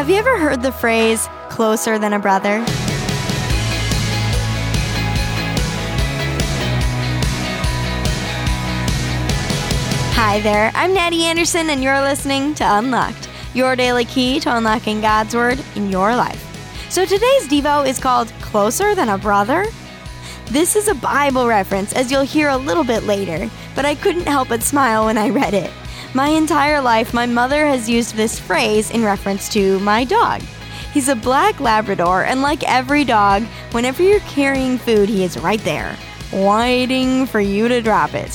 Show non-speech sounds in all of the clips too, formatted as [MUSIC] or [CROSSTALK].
Have you ever heard the phrase closer than a brother? Hi there, I'm Natty Anderson, and you're listening to Unlocked, your daily key to unlocking God's Word in your life. So today's Devo is called Closer Than a Brother. This is a Bible reference, as you'll hear a little bit later, but I couldn't help but smile when I read it. My entire life, my mother has used this phrase in reference to my dog. He's a black Labrador, and like every dog, whenever you're carrying food, he is right there, waiting for you to drop it.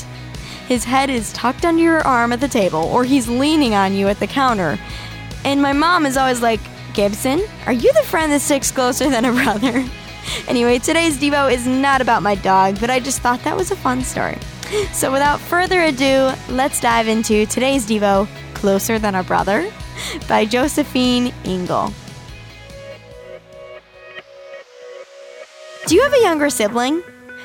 His head is tucked under your arm at the table, or he's leaning on you at the counter. And my mom is always like, Gibson, are you the friend that sticks closer than a brother? [LAUGHS] Anyway, today's Devo is not about my dog, but I just thought that was a fun story. So without further ado, let's dive into today's Devo, Closer Than a Brother, by Josefine Engle. Do you have a younger sibling?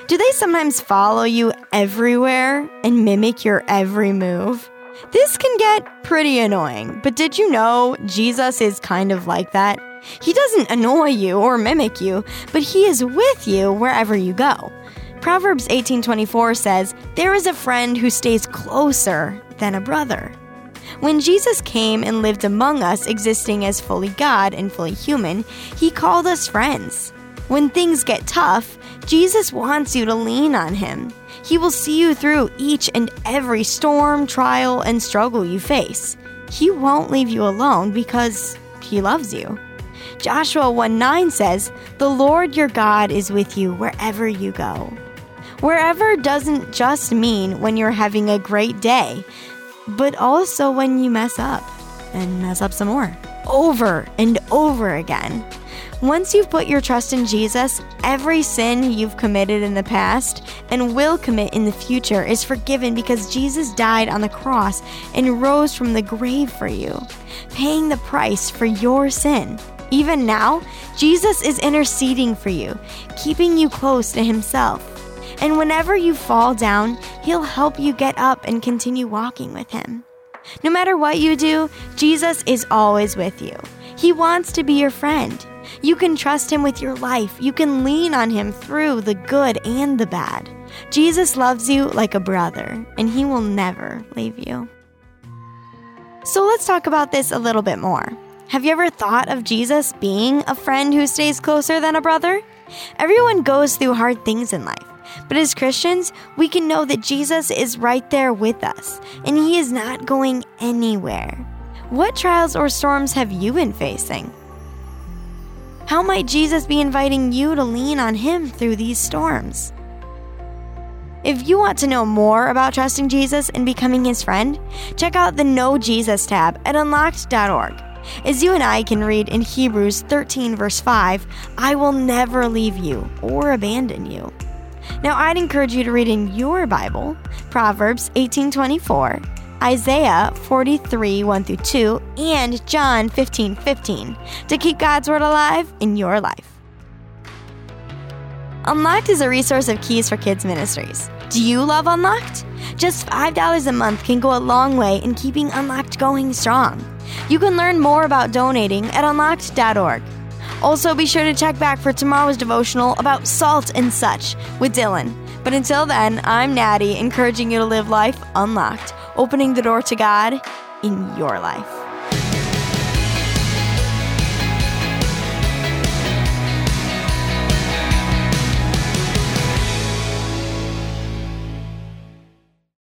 Do they sometimes follow you everywhere and mimic your every move? This can get pretty annoying, but did you know Jesus is kind of like that? He doesn't annoy you or mimic you, but he is with you wherever you go. Proverbs 18:24 says, "There is a friend who stays closer than a brother." When Jesus came and lived among us, existing as fully God and fully human, he called us friends. When things get tough, Jesus wants you to lean on him. He will see you through each and every storm, trial, and struggle you face. He won't leave you alone because he loves you. Joshua 1 9 says, The Lord your God is with you wherever you go. Wherever doesn't just mean when you're having a great day, but also when you mess up and mess up some more, over and over again. Once you've put your trust in Jesus, every sin you've committed in the past and will commit in the future is forgiven because Jesus died on the cross and rose from the grave for you, paying the price for your sin. Even now, Jesus is interceding for you, keeping you close to Himself. And whenever you fall down, He'll help you get up and continue walking with Him. No matter what you do, Jesus is always with you. He wants to be your friend. You can trust Him with your life. You can lean on Him through the good and the bad. Jesus loves you like a brother, and He will never leave you. So let's talk about this a little bit more. Have you ever thought of Jesus being a friend who stays closer than a brother? Everyone goes through hard things in life. But as Christians, we can know that Jesus is right there with us, and He is not going anywhere. What trials or storms have you been facing? How might Jesus be inviting you to lean on Him through these storms? If you want to know more about trusting Jesus and becoming His friend, check out the Know Jesus tab at unlocked.org. As you and I can read in Hebrews 13, verse 5, I will never leave you or abandon you. Now, I'd encourage you to read in your Bible Proverbs 18:24, Isaiah 43, 1 through 2, and John 15, 15 to keep God's Word alive in your life. Unlocked is a resource of Keys for Kids Ministries. Do you love Unlocked? Just $5 a month can go a long way in keeping Unlocked going strong. You can learn more about donating at unlocked.org. Also, be sure to check back for tomorrow's devotional about salt and such with Dylan. But until then, I'm Natty, encouraging you to live life unlocked, opening the door to God in your life.